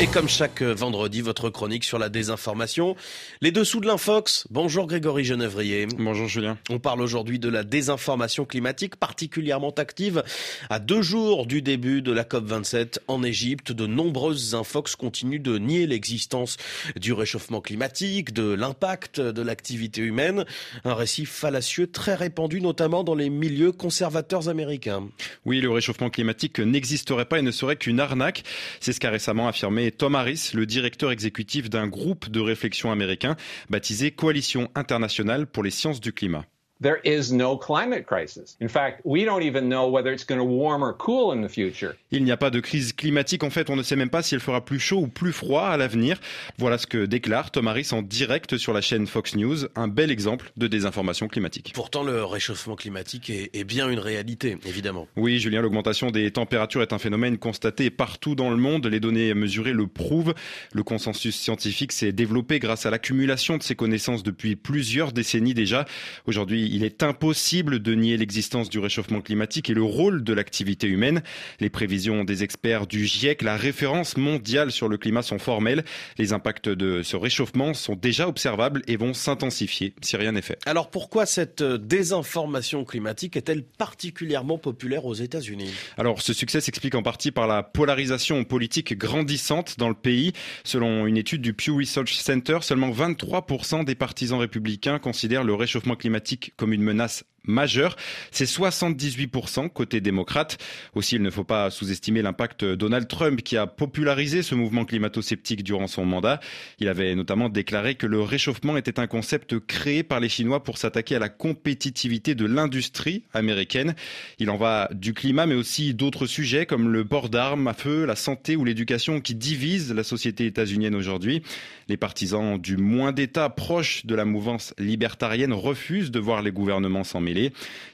Et comme chaque vendredi, votre chronique sur la désinformation. Les dessous de l'infox. Bonjour Grégory Genevrier. Bonjour Julien. On parle aujourd'hui de la désinformation climatique particulièrement active. À deux jours du début de la COP27 en Égypte, de nombreuses infox continuent de nier l'existence du réchauffement climatique, de l'impact de l'activité humaine. Un récit fallacieux très répandu notamment dans les milieux conservateurs américains. Oui, le réchauffement climatique n'existerait pas et ne serait qu'une arnaque. C'est ce qu'a récemment affirmé Tom Harris, le directeur exécutif d'un groupe de réflexion américain baptisé Coalition internationale pour les sciences du climat. There is no climate crisis. In fact, we don't even know whether it's going to warm or cool in the future. Il n'y a pas de crise climatique. En fait, on ne sait même pas si elle fera plus chaud ou plus froid à l'avenir. Voilà ce que déclare Tom Harris en direct sur la chaîne Fox News. Un bel exemple de désinformation climatique. Pourtant, le réchauffement climatique est, est bien une réalité, évidemment. Oui, Julien, l'augmentation des températures est un phénomène constaté partout dans le monde. Les données mesurées le prouvent. Le consensus scientifique s'est développé grâce à l'accumulation de ces connaissances depuis plusieurs décennies déjà. Aujourd'hui, il est impossible de nier l'existence du réchauffement climatique et le rôle de l'activité humaine. Les prévisions des experts du GIEC, la référence mondiale sur le climat sont formelles. Les impacts de ce réchauffement sont déjà observables et vont s'intensifier si rien n'est fait. Alors pourquoi cette désinformation climatique est-elle particulièrement populaire aux États-Unis? Alors ce succès s'explique en partie par la polarisation politique grandissante dans le pays. Selon une étude du Pew Research Center, seulement 23% des partisans républicains considèrent le réchauffement climatique comme une menace majeure. C'est 78% côté démocrate. Aussi, il ne faut pas sous-estimer l'impact Donald Trump qui a popularisé ce mouvement climato-sceptique durant son mandat. Il avait notamment déclaré que le réchauffement était un concept créé par les Chinois pour s'attaquer à la compétitivité de l'industrie américaine. Il en va du climat, mais aussi d'autres sujets comme le port d'armes à feu, la santé ou l'éducation qui divisent la société états-unienne aujourd'hui. Les partisans du moins d'État proches de la mouvance libertarienne refusent de voir les gouvernements s'en mêler.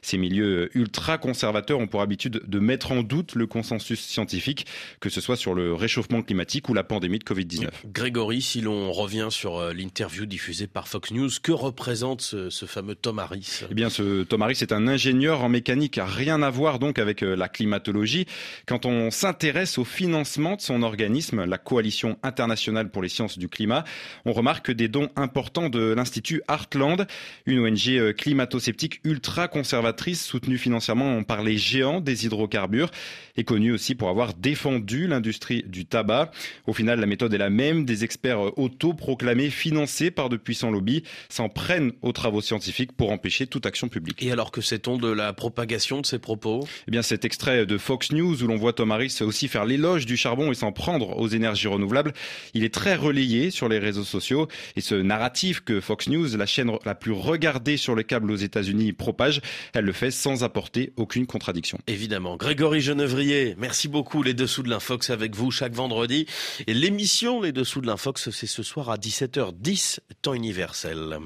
Ces milieux ultra-conservateurs ont pour habitude de mettre en doute le consensus scientifique, que ce soit sur le réchauffement climatique ou la pandémie de Covid-19. Grégory, si l'on revient sur l'interview diffusée par Fox News, que représente ce, ce fameux Tom Harris? Eh bien, ce Tom Harris est un ingénieur en mécanique, rien à voir donc avec la climatologie. Quand on s'intéresse au financement de son organisme, la Coalition internationale pour les sciences du climat, on remarque des dons importants de l'Institut Heartland, une ONG climato-sceptique ultra conservatrice soutenue financièrement par les géants des hydrocarbures et connue aussi pour avoir défendu l'industrie du tabac. Au final, la méthode est la même. Des experts autoproclamés, financés par de puissants lobbies, s'en prennent aux travaux scientifiques pour empêcher toute action publique. Et alors que sait-on de la propagation de ces propos? Eh bien, cet extrait de Fox News où l'on voit Tom Harris aussi faire l'éloge du charbon et s'en prendre aux énergies renouvelables, il est très relayé sur les réseaux sociaux et ce narratif que Fox News, la chaîne la plus regardée sur les câbles aux États-Unis, elle le fait sans apporter aucune contradiction. Évidemment. Grégory Genevrier, merci beaucoup. Les Dessous de l'Infox avec vous chaque vendredi. Et l'émission Les Dessous de l'Infox, c'est ce soir à 17h10, temps universel.